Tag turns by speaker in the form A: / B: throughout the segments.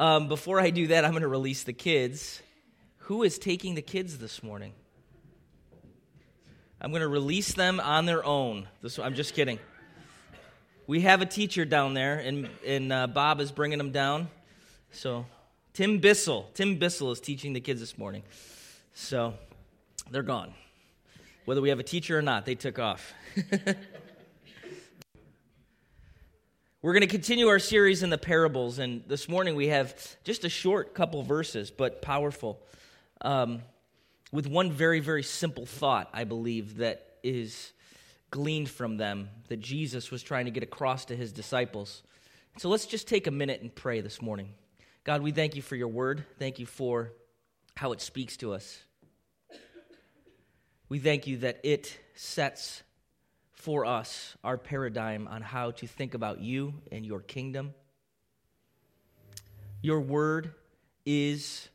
A: Um, before I do that, I'm going to release the kids. Who is taking the kids this morning? I'm going to release them on their own. This, I'm just kidding. We have a teacher down there, and, and uh, Bob is bringing them down. So, Tim Bissell. Tim Bissell is teaching the kids this morning. So, they're gone. Whether we have a teacher or not, they took off. We're going to continue our series in the parables, and this morning we have just a short couple verses, but powerful, um, with one very, very simple thought, I believe, that is gleaned from them that Jesus was trying to get across to his disciples. So let's just take a minute and pray this morning. God, we thank you for your word. Thank you for how it speaks to us. We thank you that it sets for us our paradigm on how to think about you and your kingdom. Your word is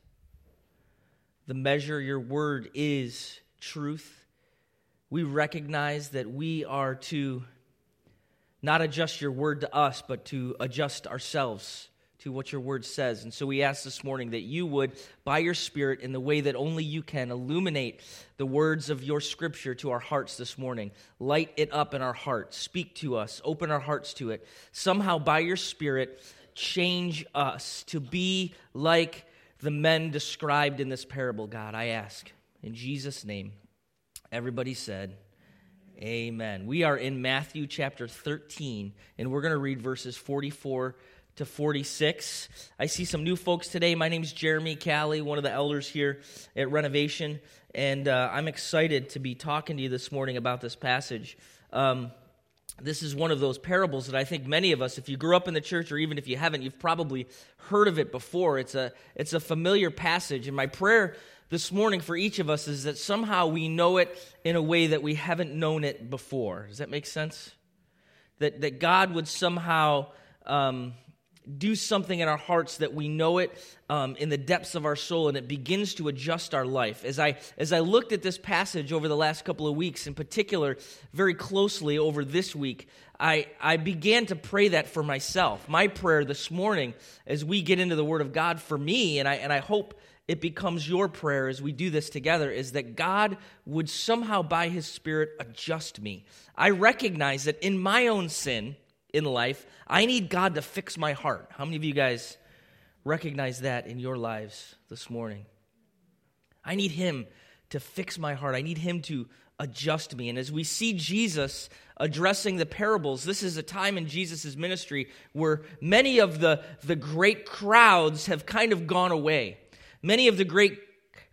A: the measure, your word is truth. We recognize that we are to not adjust your word to us, but to adjust ourselves to what your word says. And so we ask this morning that you would, by your Spirit, in the way that only you can, illuminate the words of your scripture to our hearts this morning. Light it up in our hearts. Speak to us. Open our hearts to it. Somehow, by your Spirit, change us to be like the men described in this parable, God, I ask. In Jesus' name. Everybody said, Amen. We are in Matthew chapter 13, and we're going to read verses 44 to 46. I see some new folks today. My name is Jeremy Callie, one of the elders here at Renovation, and uh, I'm excited to be talking to you this morning about this passage. Um, this is one of those parables that I think many of us, if you grew up in the church or even if you haven't, you've probably heard of it before. It's a, it's a familiar passage, and my prayer this morning for each of us is that somehow we know it in a way that we haven't known it before. Does that make sense? That, that God would somehow. Um, do something in our hearts that we know it um, in the depths of our soul and it begins to adjust our life as i as i looked at this passage over the last couple of weeks in particular very closely over this week i i began to pray that for myself my prayer this morning as we get into the word of god for me and i and i hope it becomes your prayer as we do this together is that God would somehow, by His Spirit, adjust me. I recognize that in my own sin, in life. I need God to fix my heart. How many of you guys recognize that in your lives this morning? I need Him to fix my heart. I need Him to adjust me. And as we see Jesus addressing the parables, this is a time in Jesus' ministry where many of the, the great crowds have kind of gone away. Many of the great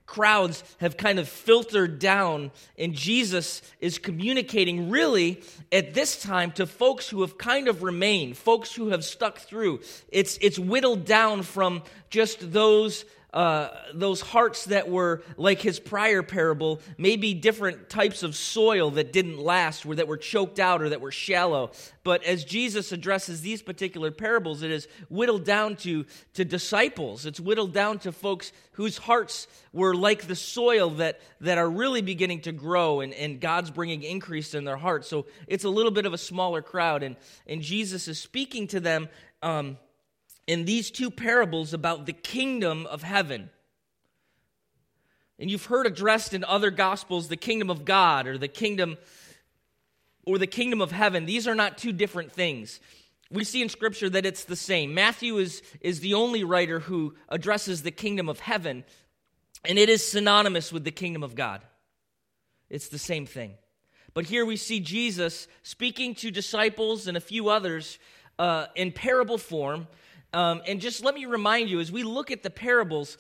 A: crowds have kind of filtered down, and Jesus is communicating really at this time to folks who have kind of remained, folks who have stuck through. It's, it's whittled down from just those uh, those hearts that were like his prior parable, maybe different types of soil that didn't last, or that were choked out, or that were shallow. But as Jesus addresses these particular parables, it is whittled down to, to disciples. It's whittled down to folks whose hearts were like the soil that, that are really beginning to grow, and, and God's bringing increase in their hearts. So it's a little bit of a smaller crowd, and, and Jesus is speaking to them. Um, in these two parables about the kingdom of heaven. And you've heard addressed in other gospels the kingdom of God or the kingdom or the kingdom of heaven. These are not two different things. We see in scripture that it's the same. Matthew is, is the only writer who addresses the kingdom of heaven, and it is synonymous with the kingdom of God. It's the same thing. But here we see Jesus speaking to disciples and a few others uh, in parable form um, and just let me remind you, as we look at the parables,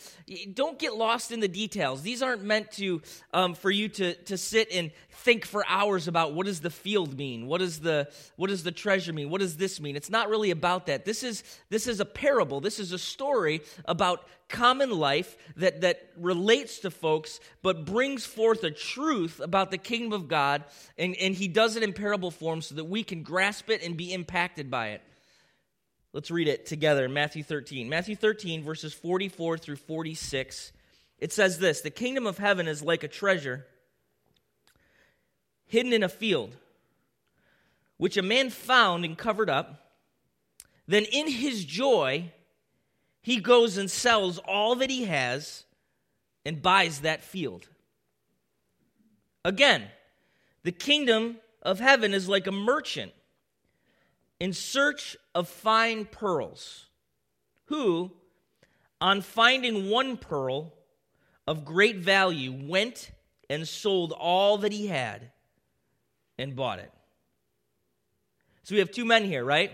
A: don't get lost in the details. These aren't meant to um, for you to to sit and think for hours about what does the field mean, what does the what does the treasure mean, what does this mean. It's not really about that. This is this is a parable. This is a story about common life that that relates to folks, but brings forth a truth about the kingdom of God, and and He does it in parable form so that we can grasp it and be impacted by it. Let's read it together in Matthew 13. Matthew 13, verses 44 through 46. It says this The kingdom of heaven is like a treasure hidden in a field, which a man found and covered up. Then in his joy, he goes and sells all that he has and buys that field. Again, the kingdom of heaven is like a merchant in search of fine pearls, who, on finding one pearl of great value, went and sold all that he had and bought it. So we have two men here, right?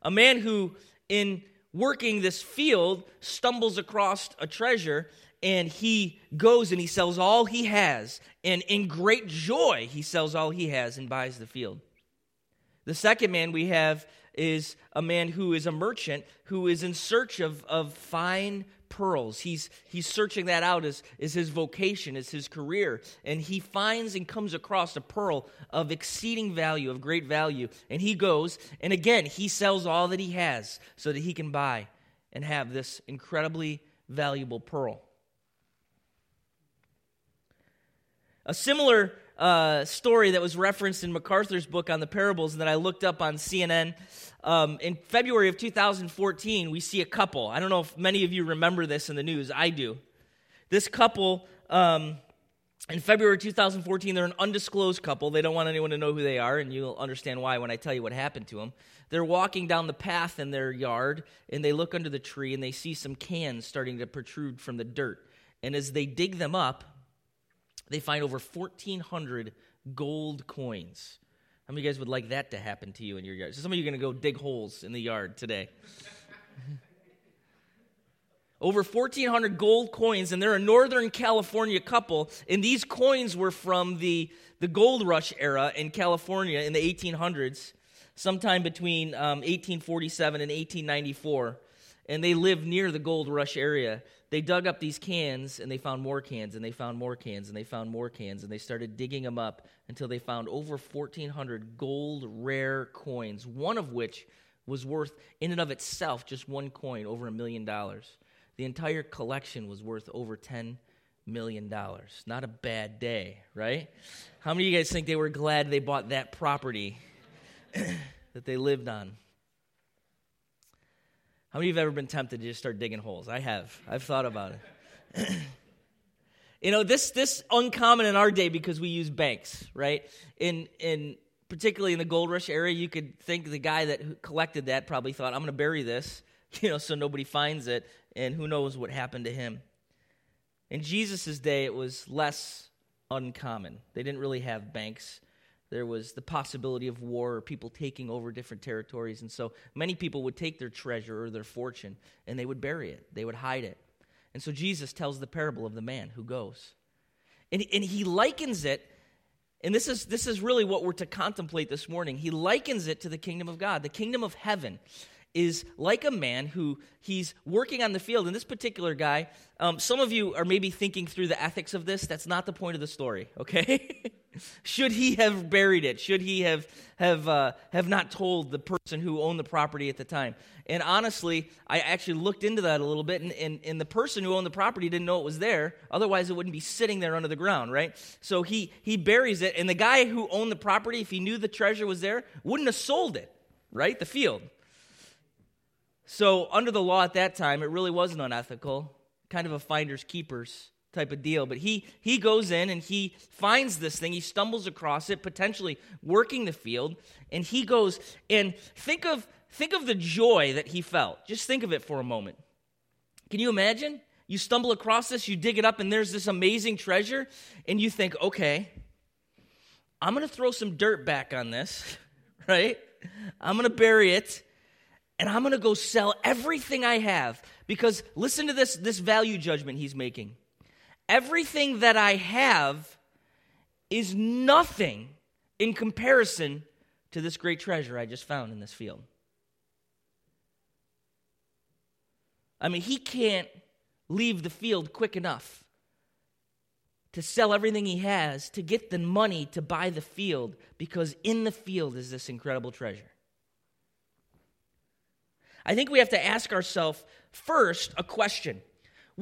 A: A man who, in working this field, stumbles across a treasure and he goes and he sells all he has. And in great joy, he sells all he has and buys the field. The second man we have is a man who is a merchant who is in search of, of fine pearls. He's, he's searching that out as, as his vocation, as his career. And he finds and comes across a pearl of exceeding value, of great value. And he goes, and again, he sells all that he has so that he can buy and have this incredibly valuable pearl. A similar uh, story that was referenced in MacArthur's book on the parables and that I looked up on CNN. Um, in February of 2014, we see a couple. I don't know if many of you remember this in the news. I do. This couple, um, in February 2014, they're an undisclosed couple. They don't want anyone to know who they are, and you'll understand why when I tell you what happened to them. They're walking down the path in their yard, and they look under the tree, and they see some cans starting to protrude from the dirt. And as they dig them up, they find over 1,400 gold coins. How many of you guys would like that to happen to you in your yard? So some of you are going to go dig holes in the yard today. over 1,400 gold coins, and they're a Northern California couple. And these coins were from the, the gold rush era in California in the 1800s, sometime between um, 1847 and 1894. And they lived near the gold rush area they dug up these cans and they found more cans and they found more cans and they found more cans and they started digging them up until they found over 1,400 gold rare coins, one of which was worth, in and of itself, just one coin, over a million dollars. The entire collection was worth over $10 million. Not a bad day, right? How many of you guys think they were glad they bought that property that they lived on? How many of you have ever been tempted to just start digging holes? I have. I've thought about it. you know, this this uncommon in our day because we use banks, right? In in particularly in the gold rush area, you could think the guy that collected that probably thought, "I'm going to bury this," you know, so nobody finds it, and who knows what happened to him. In Jesus' day, it was less uncommon. They didn't really have banks there was the possibility of war or people taking over different territories. And so many people would take their treasure or their fortune and they would bury it, they would hide it. And so Jesus tells the parable of the man who goes. And, and he likens it, and this is, this is really what we're to contemplate this morning. He likens it to the kingdom of God, the kingdom of heaven is like a man who he's working on the field. And this particular guy, um, some of you are maybe thinking through the ethics of this. That's not the point of the story, okay? Should he have buried it? Should he have have uh, have not told the person who owned the property at the time? And honestly, I actually looked into that a little bit, and, and, and the person who owned the property didn't know it was there. Otherwise, it wouldn't be sitting there under the ground, right? So he he buries it, and the guy who owned the property, if he knew the treasure was there, wouldn't have sold it, right? The field. So under the law at that time, it really wasn't unethical, kind of a finders keepers type of deal. But he he goes in and he finds this thing. He stumbles across it, potentially working the field, and he goes and think of think of the joy that he felt. Just think of it for a moment. Can you imagine? You stumble across this, you dig it up, and there's this amazing treasure, and you think, okay, I'm gonna throw some dirt back on this, right? I'm gonna bury it, and I'm gonna go sell everything I have. Because listen to this, this value judgment he's making everything that I have is nothing in comparison to this great treasure I just found in this field. I mean, he can't leave the field quick enough to sell everything he has to get the money to buy the field because in the field is this incredible treasure. I think we have to ask ourselves first a question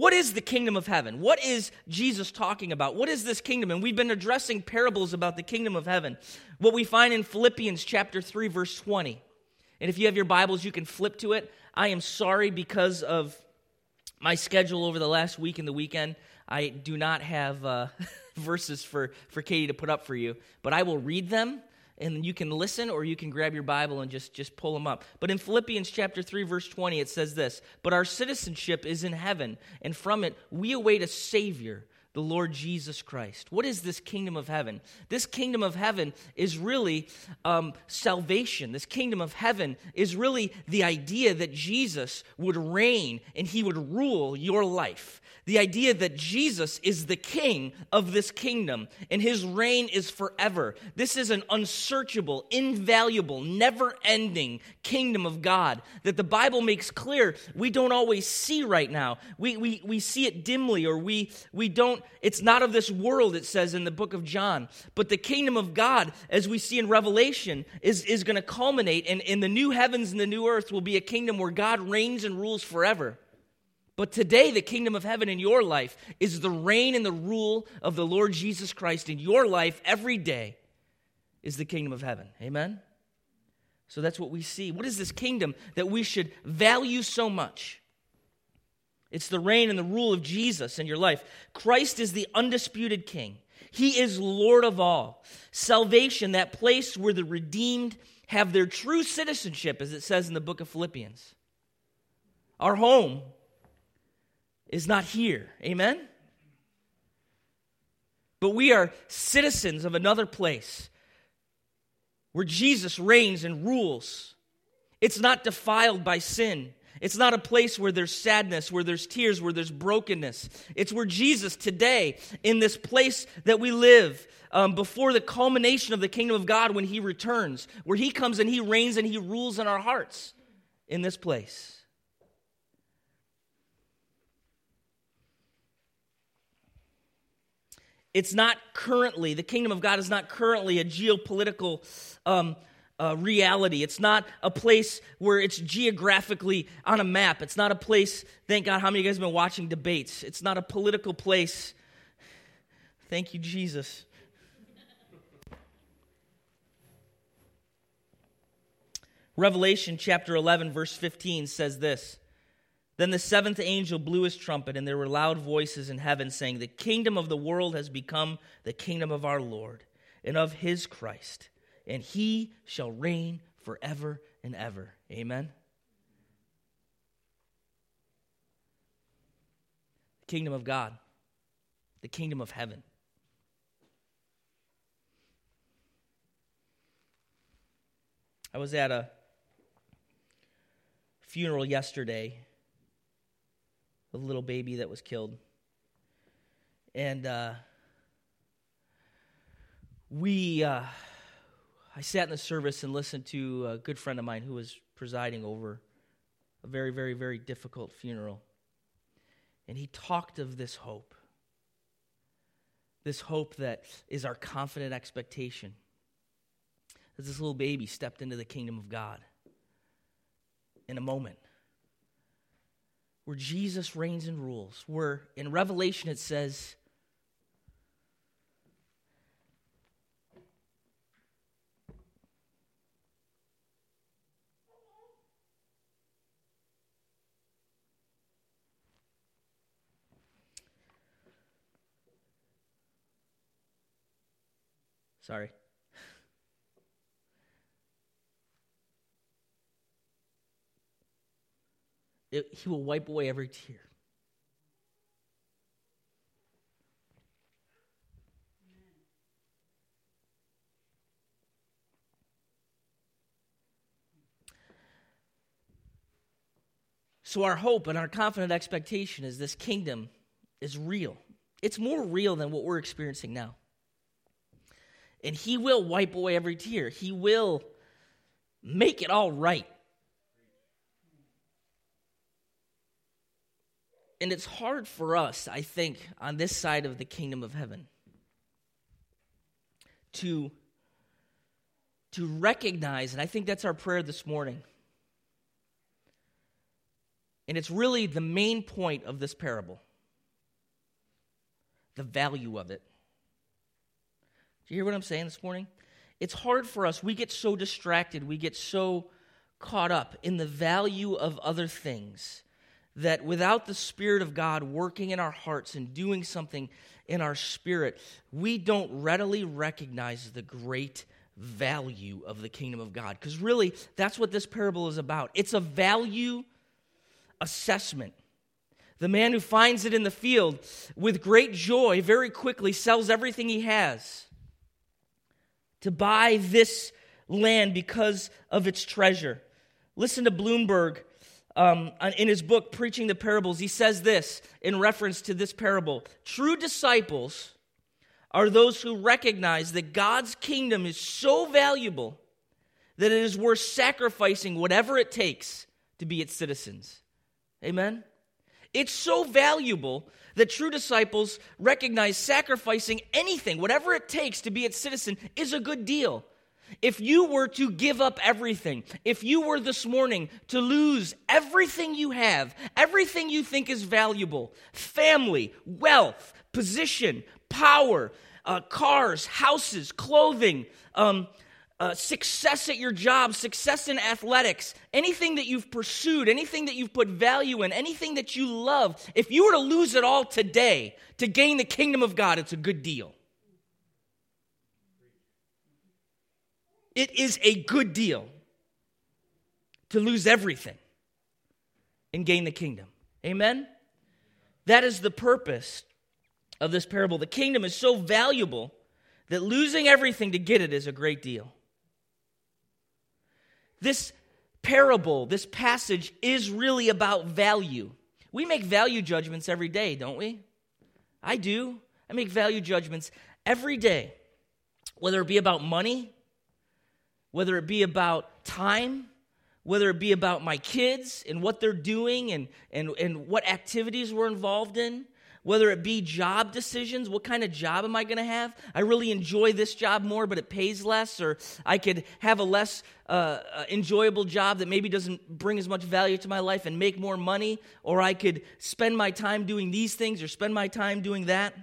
A: what is the kingdom of heaven? What is Jesus talking about? What is this kingdom? And we've been addressing parables about the kingdom of heaven. What we find in Philippians chapter 3 verse 20. And if you have your Bibles, you can flip to it. I am sorry because of my schedule over the last week and the weekend. I do not have uh, verses for, for Katie to put up for you, but I will read them and you can listen or you can grab your Bible and just, just pull them up. But in Philippians chapter 3, verse 20, it says this But our citizenship is in heaven, and from it we await a Savior the Lord Jesus Christ. What is this kingdom of heaven? This kingdom of heaven is really um, salvation. This kingdom of heaven is really the idea that Jesus would reign and he would rule your life. The idea that Jesus is the king of this kingdom and his reign is forever. This is an unsearchable, invaluable, never ending kingdom of God that the Bible makes clear we don't always see right now. We, we, we see it dimly or we, we don't, it's not of this world, it says in the book of John. But the kingdom of God, as we see in Revelation, is, is going to culminate and in the new heavens and the new earth will be a kingdom where God reigns and rules forever. But today, the kingdom of heaven in your life is the reign and the rule of the Lord Jesus Christ in your life every day is the kingdom of heaven. Amen? So that's what we see. What is this kingdom that we should value so much? It's the reign and the rule of Jesus in your life. Christ is the undisputed king. He is Lord of all. Salvation, that place where the redeemed have their true citizenship, as it says in the book of Philippians. Our home is not here. Amen? But we are citizens of another place where Jesus reigns and rules. It's not defiled by sin. It's not a place where there's sadness, where there's tears, where there's brokenness. It's where Jesus today, in this place that we live, um, before the culmination of the kingdom of God when he returns, where he comes and he reigns and he rules in our hearts in this place. It's not currently, the kingdom of God is not currently a geopolitical um, uh, reality. It's not a place where it's geographically on a map. It's not a place, thank God, how many of you guys have been watching debates? It's not a political place. Thank you, Jesus. Revelation chapter 11, verse 15 says this then the seventh angel blew his trumpet, and there were loud voices in heaven saying, The kingdom of the world has become the kingdom of our Lord and of his Christ, and he shall reign forever and ever. Amen. The kingdom of God, the kingdom of heaven. I was at a funeral yesterday a little baby that was killed. And uh, we, uh, I sat in the service and listened to a good friend of mine who was presiding over a very, very, very difficult funeral. And he talked of this hope. This hope that is our confident expectation. That this little baby stepped into the kingdom of God in a moment where Jesus reigns and rules, where in Revelation it says, Sorry. it, he will wipe away every tear. So, our hope and our confident expectation is this kingdom is real. It's more real than what we're experiencing now. And He will wipe away every tear, He will make it all right. And it's hard for us, I think, on this side of the kingdom of heaven to, to recognize, and I think that's our prayer this morning. And it's really the main point of this parable the value of it. Do you hear what I'm saying this morning? It's hard for us. We get so distracted, we get so caught up in the value of other things that without the Spirit of God working in our hearts and doing something in our spirit, we don't readily recognize the great value of the kingdom of God. Because really, that's what this parable is about. It's a value assessment. The man who finds it in the field with great joy very quickly sells everything he has to buy this land because of its treasure. Listen to Blomberg um, in his book, Preaching the Parables. He says this in reference to this parable True disciples are those who recognize that God's kingdom is so valuable that it is worth sacrificing whatever it takes to be its citizens. Amen? It's so valuable that true disciples recognize sacrificing anything, whatever it takes to be its citizen, is a good deal. If you were to give up everything, if you were this morning to lose everything you have, everything you think is valuable family, wealth, position, power, uh, cars, houses, clothing, um, uh, success at your job, success in athletics, anything that you've pursued, anything that you've put value in, anything that you love, if you were to lose it all today to gain the kingdom of God, it's a good deal. It is a good deal to lose everything and gain the kingdom. Amen? That is the purpose of this parable. The kingdom is so valuable that losing everything to get it is a great deal. This parable, this passage is really about value. We make value judgments every day, don't we? I do. I make value judgments every day, whether it be about money, whether it be about time, whether it be about my kids and what they're doing and, and, and what activities we're involved in, whether it be job decisions what kind of job am i going to have? I really enjoy this job more but it pays less or i could have a less uh, uh, enjoyable job that maybe doesn't bring as much value to my life and make more money or i could spend my time doing these things or spend my time doing that.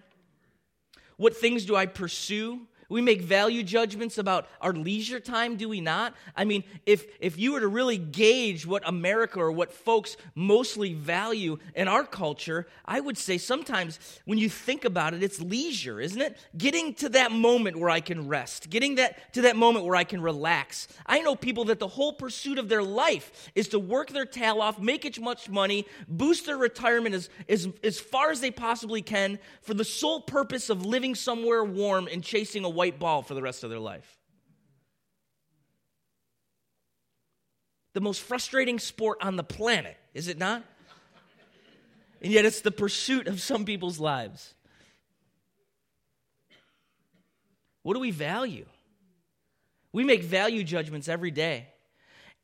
A: What things do i pursue we make value judgments about our leisure time, do we not? I mean, if, if you were to really gauge what America or what folks mostly value in our culture, I would say sometimes when you think about it, it's leisure, isn't it? Getting to that moment where I can rest, getting that to that moment where I can relax. I know people that the whole pursuit of their life is to work their tail off, make as much money, boost their retirement as, as, as far as they possibly can for the sole purpose of living somewhere warm and chasing a white ball for the rest of their life. The most frustrating sport on the planet, is it not? And yet it's the pursuit of some people's lives. What do we value? We make value judgments every day.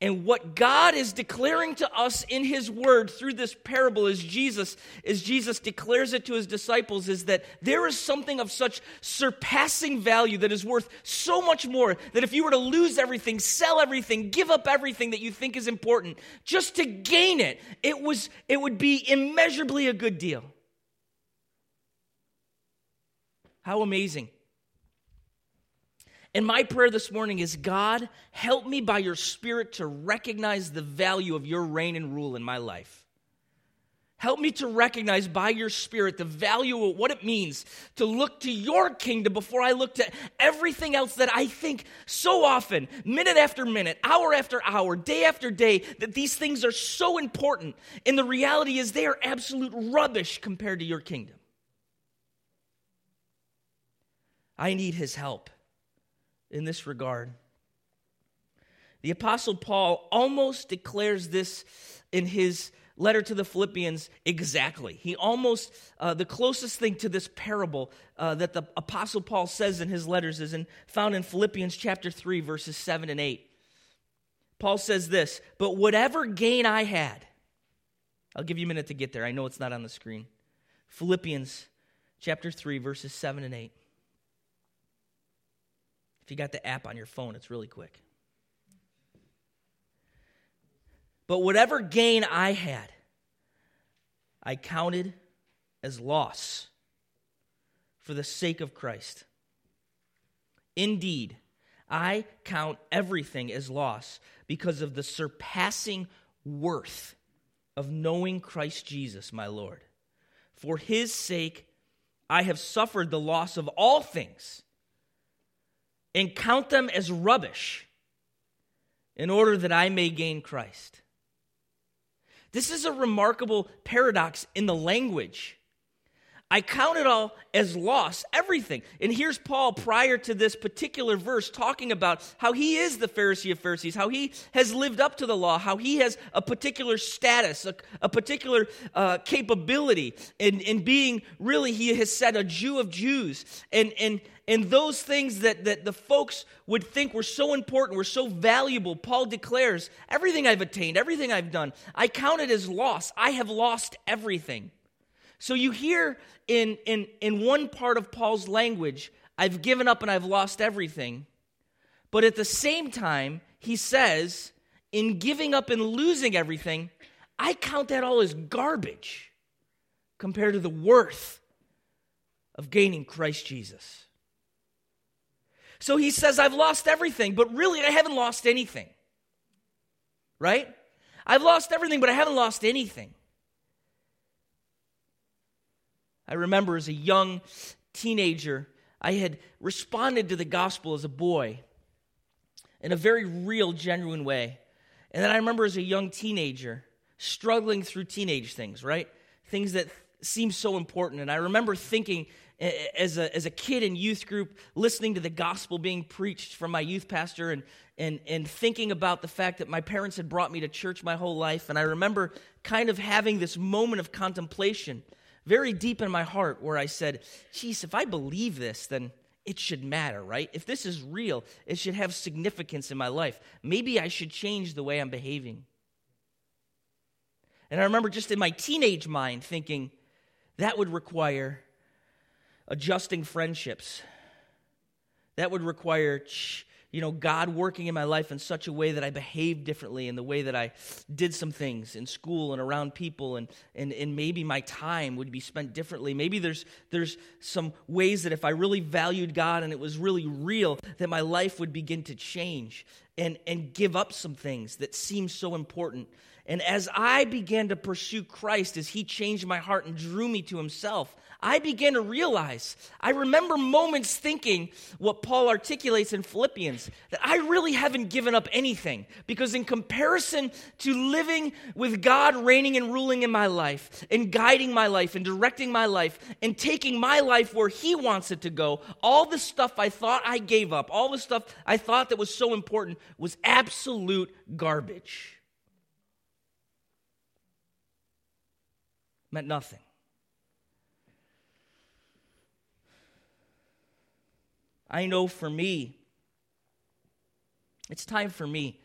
A: And what God is declaring to us in his word through this parable is Jesus, as Jesus declares it to his disciples, is that there is something of such surpassing value that is worth so much more that if you were to lose everything, sell everything, give up everything that you think is important, just to gain it, it was it would be immeasurably a good deal. How amazing. And my prayer this morning is God, help me by your Spirit to recognize the value of your reign and rule in my life. Help me to recognize by your Spirit the value of what it means to look to your kingdom before I look to everything else that I think so often, minute after minute, hour after hour, day after day, that these things are so important. And the reality is they are absolute rubbish compared to your kingdom. I need his help in this regard. The Apostle Paul almost declares this in his letter to the Philippians exactly. He almost, uh, the closest thing to this parable uh, that the Apostle Paul says in his letters is in, found in Philippians chapter 3, verses 7 and 8. Paul says this, but whatever gain I had, I'll give you a minute to get there. I know it's not on the screen. Philippians chapter 3, verses 7 and 8. You got the app on your phone, it's really quick. But whatever gain I had, I counted as loss for the sake of Christ. Indeed, I count everything as loss because of the surpassing worth of knowing Christ Jesus, my Lord. For his sake, I have suffered the loss of all things and count them as rubbish in order that I may gain Christ. This is a remarkable paradox in the language. I count it all as loss, everything. And here's Paul prior to this particular verse talking about how he is the Pharisee of Pharisees, how he has lived up to the law, how he has a particular status, a, a particular uh, capability in, in being really, he has said, a Jew of Jews. And, and, and those things that, that the folks would think were so important, were so valuable, Paul declares, everything I've attained, everything I've done, I count it as loss. I have lost everything. So you hear in, in, in one part of Paul's language, I've given up and I've lost everything. But at the same time, he says, in giving up and losing everything, I count that all as garbage compared to the worth of gaining Christ Jesus. So he says, I've lost everything, but really I haven't lost anything. Right? I've lost everything, but I haven't lost anything. I remember as a young teenager, I had responded to the gospel as a boy in a very real, genuine way. And then I remember as a young teenager struggling through teenage things, right? Things that seem so important. And I remember thinking as a, as a kid in youth group, listening to the gospel being preached from my youth pastor and, and, and thinking about the fact that my parents had brought me to church my whole life. And I remember kind of having this moment of contemplation very deep in my heart where I said, geez, if I believe this, then it should matter, right? If this is real, it should have significance in my life. Maybe I should change the way I'm behaving. And I remember just in my teenage mind thinking that would require adjusting friendships. That would require you know, God working in my life in such a way that I behaved differently in the way that I did some things in school and around people and, and, and maybe my time would be spent differently. Maybe there's, there's some ways that if I really valued God and it was really real, that my life would begin to change and, and give up some things that seem so important. And as I began to pursue Christ, as He changed my heart and drew me to Himself, I began to realize, I remember moments thinking what Paul articulates in Philippians, that I really haven't given up anything. Because in comparison to living with God reigning and ruling in my life, and guiding my life, and directing my life, and taking my life where He wants it to go, all the stuff I thought I gave up, all the stuff I thought that was so important, was absolute garbage. Meant nothing. I know for me, it's time for me,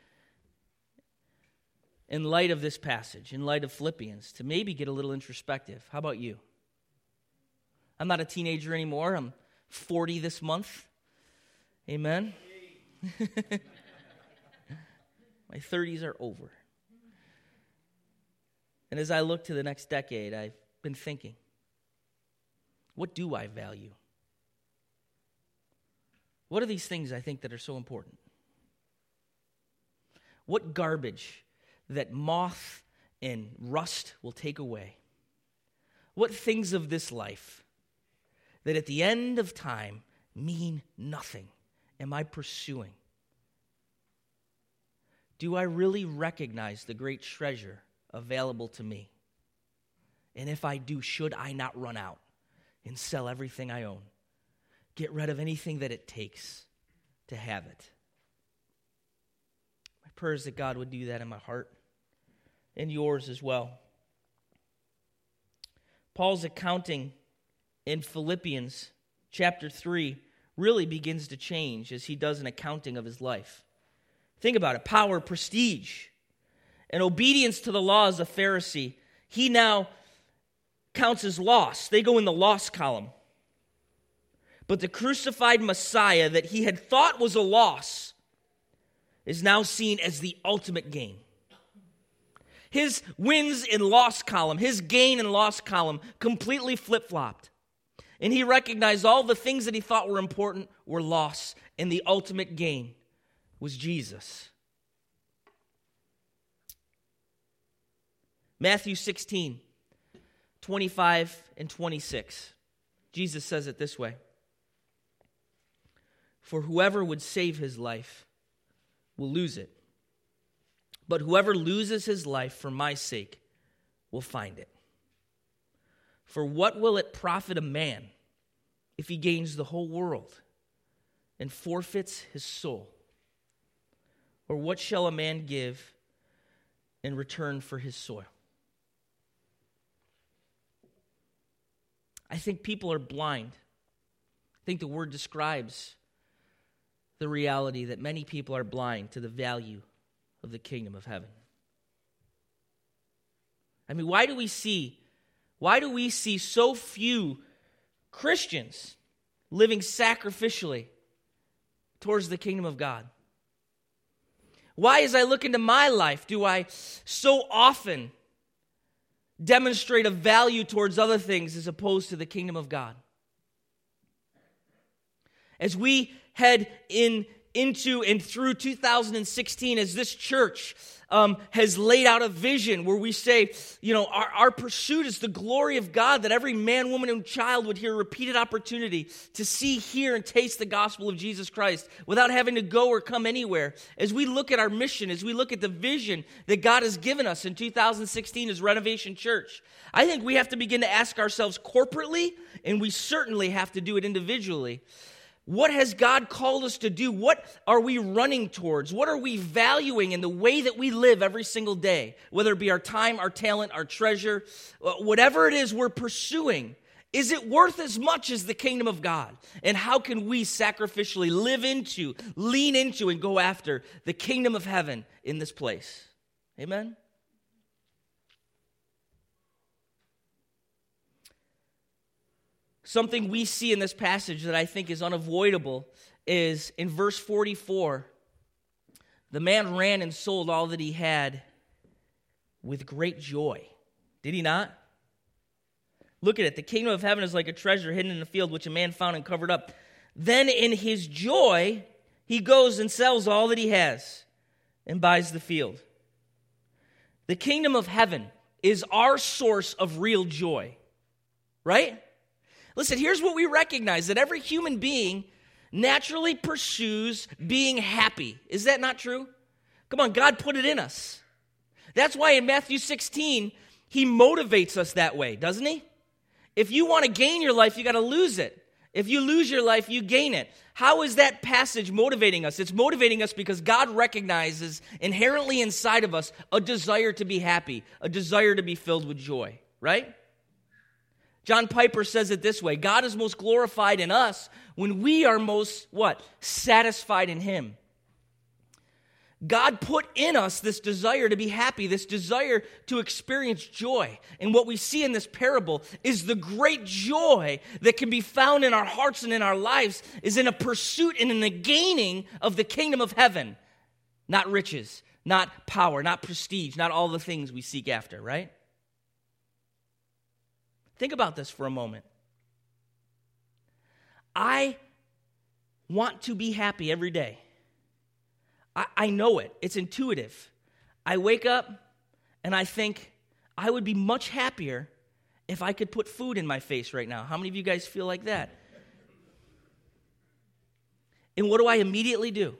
A: in light of this passage, in light of Philippians, to maybe get a little introspective. How about you? I'm not a teenager anymore. I'm 40 this month. Amen. My 30s are over. And as I look to the next decade, I've been thinking what do I value? What are these things I think that are so important? What garbage that moth and rust will take away? What things of this life that at the end of time mean nothing am I pursuing? Do I really recognize the great treasure available to me? And if I do, should I not run out and sell everything I own? Get rid of anything that it takes to have it. My prayer is that God would do that in my heart and yours as well. Paul's accounting in Philippians chapter 3 really begins to change as he does an accounting of his life. Think about it power, prestige, and obedience to the law as a Pharisee. He now counts as loss. They go in the loss column. But the crucified Messiah that he had thought was a loss is now seen as the ultimate gain. His wins and loss column, his gain and loss column completely flip flopped. And he recognized all the things that he thought were important were loss, and the ultimate gain was Jesus. Matthew 16, 25 and 26. Jesus says it this way For whoever would save his life will lose it, but whoever loses his life for my sake will find it. For what will it profit a man if he gains the whole world and forfeits his soul? Or what shall a man give in return for his soil? I think people are blind. I think the word describes the reality that many people are blind to the value of the kingdom of heaven. I mean, why do we see why do we see so few Christians living sacrificially towards the kingdom of God? Why, as I look into my life, do I so often demonstrate a value towards other things as opposed to the kingdom of God? As we head in into and through 2016 as this church um, has laid out a vision where we say, you know, our, our pursuit is the glory of God, that every man, woman, and child would hear repeated opportunity to see, hear, and taste the gospel of Jesus Christ without having to go or come anywhere. As we look at our mission, as we look at the vision that God has given us in 2016 as Renovation Church, I think we have to begin to ask ourselves corporately, and we certainly have to do it individually. What has God called us to do? What are we running towards? What are we valuing in the way that we live every single day? Whether it be our time, our talent, our treasure, uh, whatever it is we're pursuing. Is it worth as much as the kingdom of God? And how can we sacrificially live into, lean into, and go after the kingdom of heaven in this place? Amen? Something we see in this passage that I think is unavoidable is in verse 44 the man ran and sold all that he had with great joy. Did he not? Look at it. The kingdom of heaven is like a treasure hidden in a field which a man found and covered up. Then in his joy, he goes and sells all that he has and buys the field. The kingdom of heaven is our source of real joy, right? Listen, here's what we recognize that every human being naturally pursues being happy. Is that not true? Come on, God put it in us. That's why in Matthew 16, he motivates us that way, doesn't he? If you want to gain your life, you got to lose it. If you lose your life, you gain it. How is that passage motivating us? It's motivating us because God recognizes inherently inside of us a desire to be happy, a desire to be filled with joy, right? John Piper says it this way God is most glorified in us when we are most, what? Satisfied in Him. God put in us this desire to be happy, this desire to experience joy. And what we see in this parable is the great joy that can be found in our hearts and in our lives is in a pursuit and in the gaining of the kingdom of heaven, not riches, not power, not prestige, not all the things we seek after, right? Think about this for a moment. I want to be happy every day. I, I know it, it's intuitive. I wake up and I think I would be much happier if I could put food in my face right now. How many of you guys feel like that? And what do I immediately do?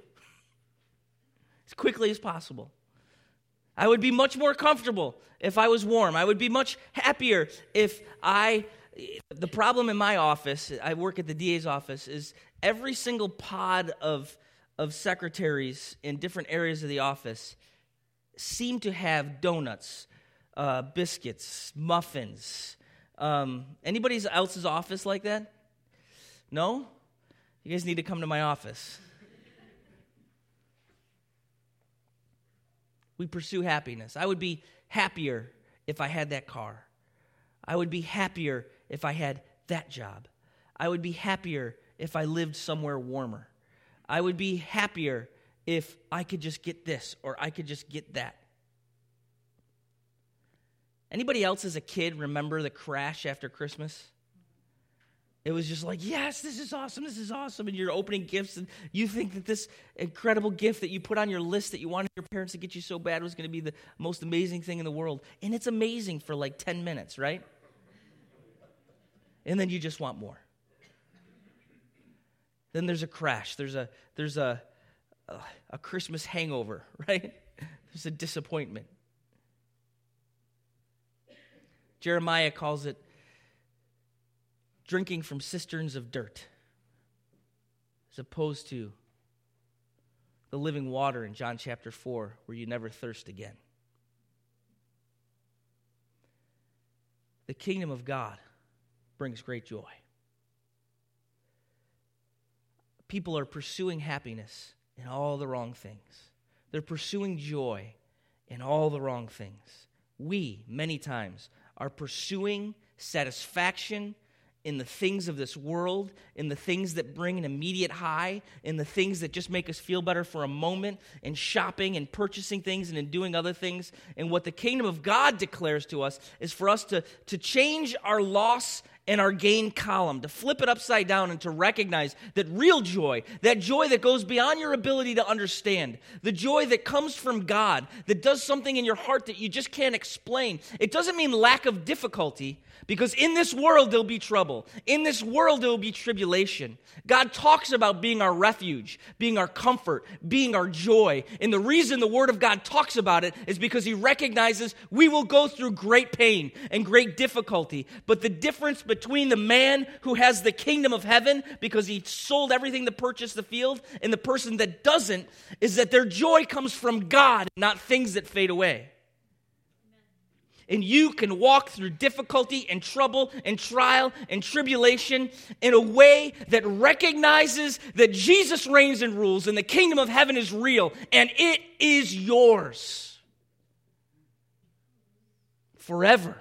A: As quickly as possible. I would be much more comfortable if I was warm. I would be much happier if I. The problem in my office, I work at the DA's office, is every single pod of, of secretaries in different areas of the office seem to have donuts, uh, biscuits, muffins. Um, anybody else's office like that? No? You guys need to come to my office. We pursue happiness. I would be happier if I had that car. I would be happier if I had that job. I would be happier if I lived somewhere warmer. I would be happier if I could just get this or I could just get that. Anybody else as a kid remember the crash after Christmas? It was just like, yes, this is awesome, this is awesome. And you're opening gifts, and you think that this incredible gift that you put on your list that you wanted your parents to get you so bad was going to be the most amazing thing in the world. And it's amazing for like 10 minutes, right? And then you just want more. Then there's a crash, there's a, there's a, a, Christmas hangover, right? There's a disappointment. Jeremiah calls it drinking from cisterns of dirt, as opposed to the living water in John chapter 4, where you never thirst again. The kingdom of God brings great joy. People are pursuing happiness in all the wrong things, they're pursuing joy in all the wrong things. We, many times, are pursuing satisfaction in the things of this world, in the things that bring an immediate high, in the things that just make us feel better for a moment, in shopping and purchasing things and in doing other things. And what the kingdom of God declares to us is for us to, to change our loss and our gain column, to flip it upside down and to recognize that real joy, that joy that goes beyond your ability to understand, the joy that comes from God, that does something in your heart that you just can't explain. It doesn't mean lack of difficulty, because in this world there'll be trouble. In this world there will be tribulation. God talks about being our refuge, being our comfort, being our joy. And the reason the Word of God talks about it is because He recognizes we will go through great pain and great difficulty. But the difference between the man who has the kingdom of heaven because he sold everything to purchase the field and the person that doesn't is that their joy comes from God, not things that fade away. And you can walk through difficulty and trouble and trial and tribulation in a way that recognizes that Jesus reigns and rules and the kingdom of heaven is real and it is yours. Forever.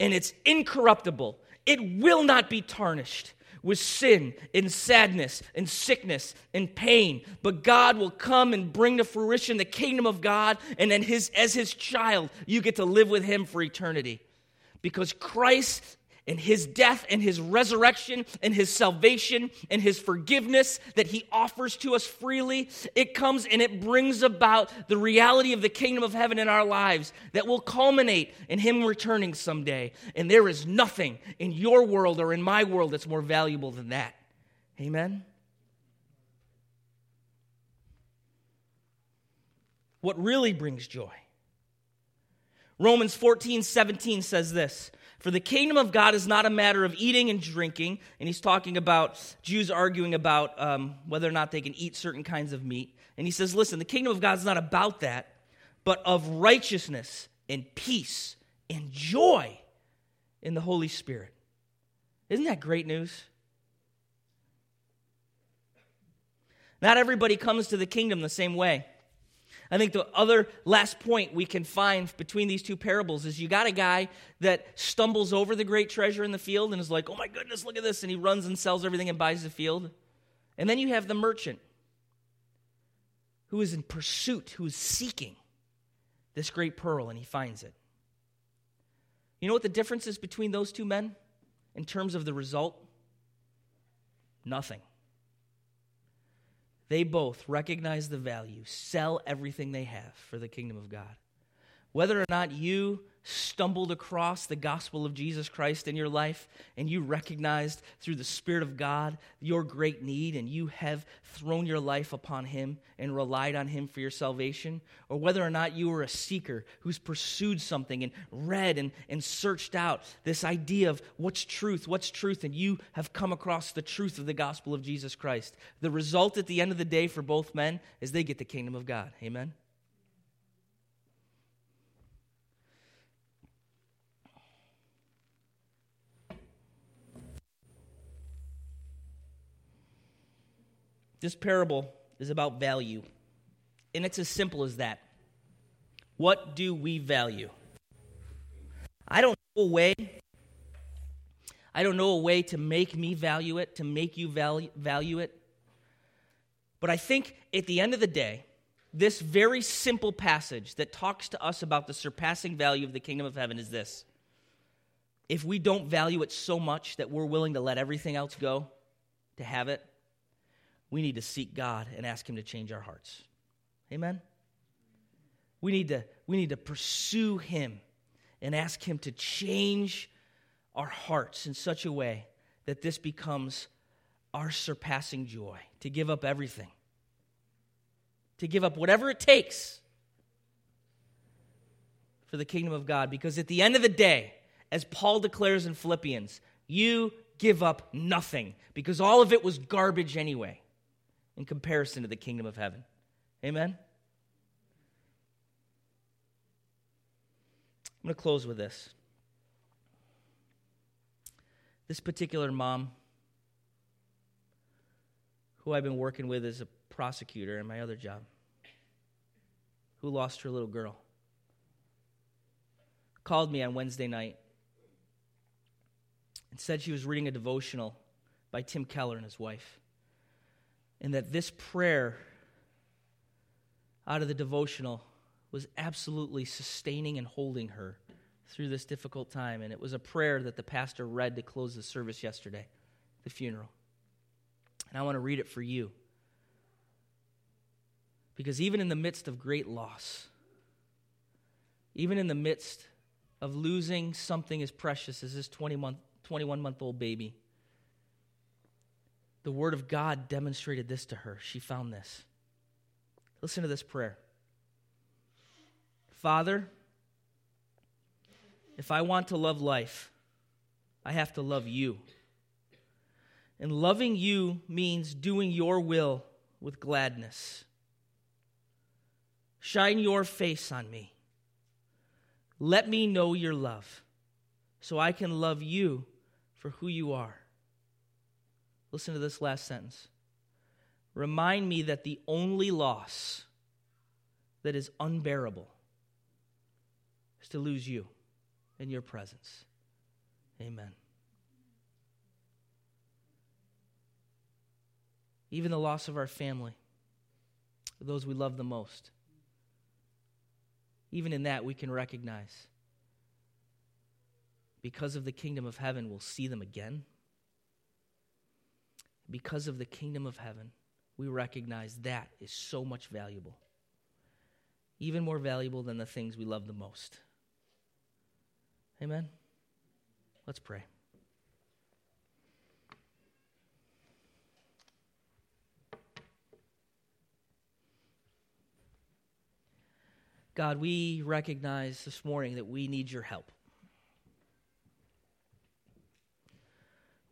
A: And it's incorruptible, it will not be tarnished with sin and sadness and sickness and pain. But God will come and bring to fruition the kingdom of God, and then his, as his child, you get to live with him for eternity. Because Christ and his death and his resurrection and his salvation and his forgiveness that he offers to us freely, it comes and it brings about the reality of the kingdom of heaven in our lives that will culminate in him returning someday. And there is nothing in your world or in my world that's more valuable than that. Amen? What really brings joy? Romans 14, 17 says this for the kingdom of God is not a matter of eating and drinking. And he's talking about Jews arguing about um, whether or not they can eat certain kinds of meat. And he says, listen, the kingdom of God is not about that, but of righteousness and peace and joy in the Holy Spirit. Isn't that great news? Not everybody comes to the kingdom the same way. I think the other last point we can find between these two parables is you got a guy that stumbles over the great treasure in the field and is like, oh my goodness, look at this. And he runs and sells everything and buys the field. And then you have the merchant who is in pursuit, who is seeking this great pearl, and he finds it. You know what the difference is between those two men in terms of the result? Nothing. They both recognize the value, sell everything they have for the kingdom of God. Whether or not you stumbled across the gospel of Jesus Christ in your life and you recognized through the Spirit of God your great need and you have thrown your life upon Him and relied on Him for your salvation, or whether or not you were a seeker who's pursued something and read and, and searched out this idea of what's truth, what's truth, and you have come across the truth of the gospel of Jesus Christ. The result at the end of the day for both men is they get the kingdom of God. Amen. This parable is about value, and it's as simple as that. What do we value? I don't know a way. I don't know a way to make me value it, to make you value, value it. But I think at the end of the day, this very simple passage that talks to us about the surpassing value of the kingdom of heaven is this if we don't value it so much that we're willing to let everything else go to have it, we need to seek God and ask Him to change our hearts. Amen? We need to, we need to pursue Him and ask Him to change our hearts in such a way that this becomes our surpassing joy, to give up everything, to give up whatever it takes for the kingdom of God. Because at the end of the day, as Paul declares in Philippians, you give up nothing because all of it was garbage anyway in comparison to the kingdom of heaven. Amen? I'm going to close with this. This particular mom, who I've been working with as a prosecutor in my other job, who lost her little girl, called me on Wednesday night and said she was reading a devotional by Tim Keller and his wife. And that this prayer out of the devotional was absolutely sustaining and holding her through this difficult time. And it was a prayer that the pastor read to close the service yesterday, the funeral. And I want to read it for you. Because even in the midst of great loss, even in the midst of losing something as precious as this 20 month, 21 month old baby, the Word of God demonstrated this to her. She found this. Listen to this prayer Father, if I want to love life, I have to love you. And loving you means doing your will with gladness. Shine your face on me. Let me know your love so I can love you for who you are. Listen to this last sentence. Remind me that the only loss that is unbearable is to lose you in your presence. Amen. Even the loss of our family, those we love the most, even in that we can recognize because of the kingdom of heaven, we'll see them again. Because of the kingdom of heaven, we recognize that is so much valuable, even more valuable than the things we love the most. Amen? Let's pray. God, we recognize this morning that we need your help.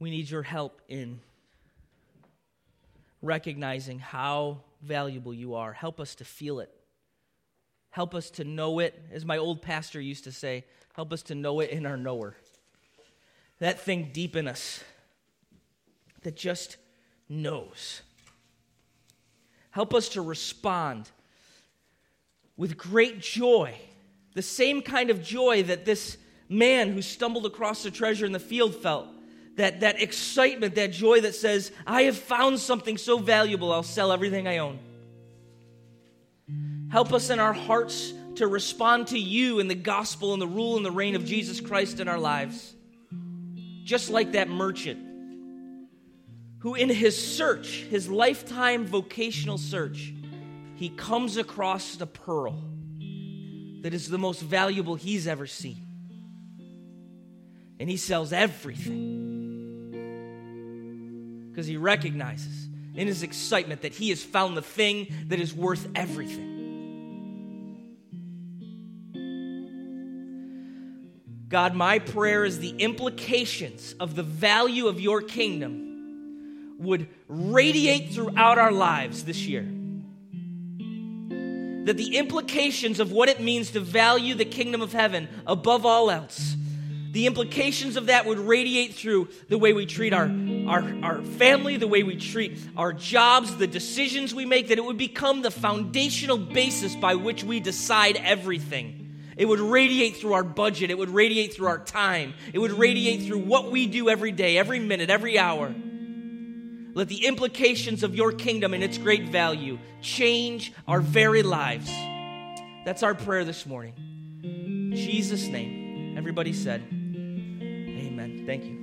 A: We need your help in recognizing how valuable you are. Help us to feel it. Help us to know it. As my old pastor used to say, help us to know it in our knower. That thing deep in us that just knows. Help us to respond with great joy, the same kind of joy that this man who stumbled across the treasure in the field felt that, that excitement, that joy that says, I have found something so valuable, I'll sell everything I own. Help us in our hearts to respond to you in the gospel and the rule and the reign of Jesus Christ in our lives. Just like that merchant who, in his search, his lifetime vocational search, he comes across the pearl that is the most valuable he's ever seen. And he sells everything because he recognizes in his excitement that he has found the thing that is worth everything. God, my prayer is the implications of the value of your kingdom would radiate throughout our lives this year. That the implications of what it means to value the kingdom of heaven above all else the implications of that would radiate through the way we treat our, our, our family, the way we treat our jobs, the decisions we make, that it would become the foundational basis by which we decide everything. It would radiate through our budget, it would radiate through our time, it would radiate through what we do every day, every minute, every hour. Let the implications of your kingdom and its great value change our very lives. That's our prayer this morning. In Jesus' name. Everybody said, Thank you.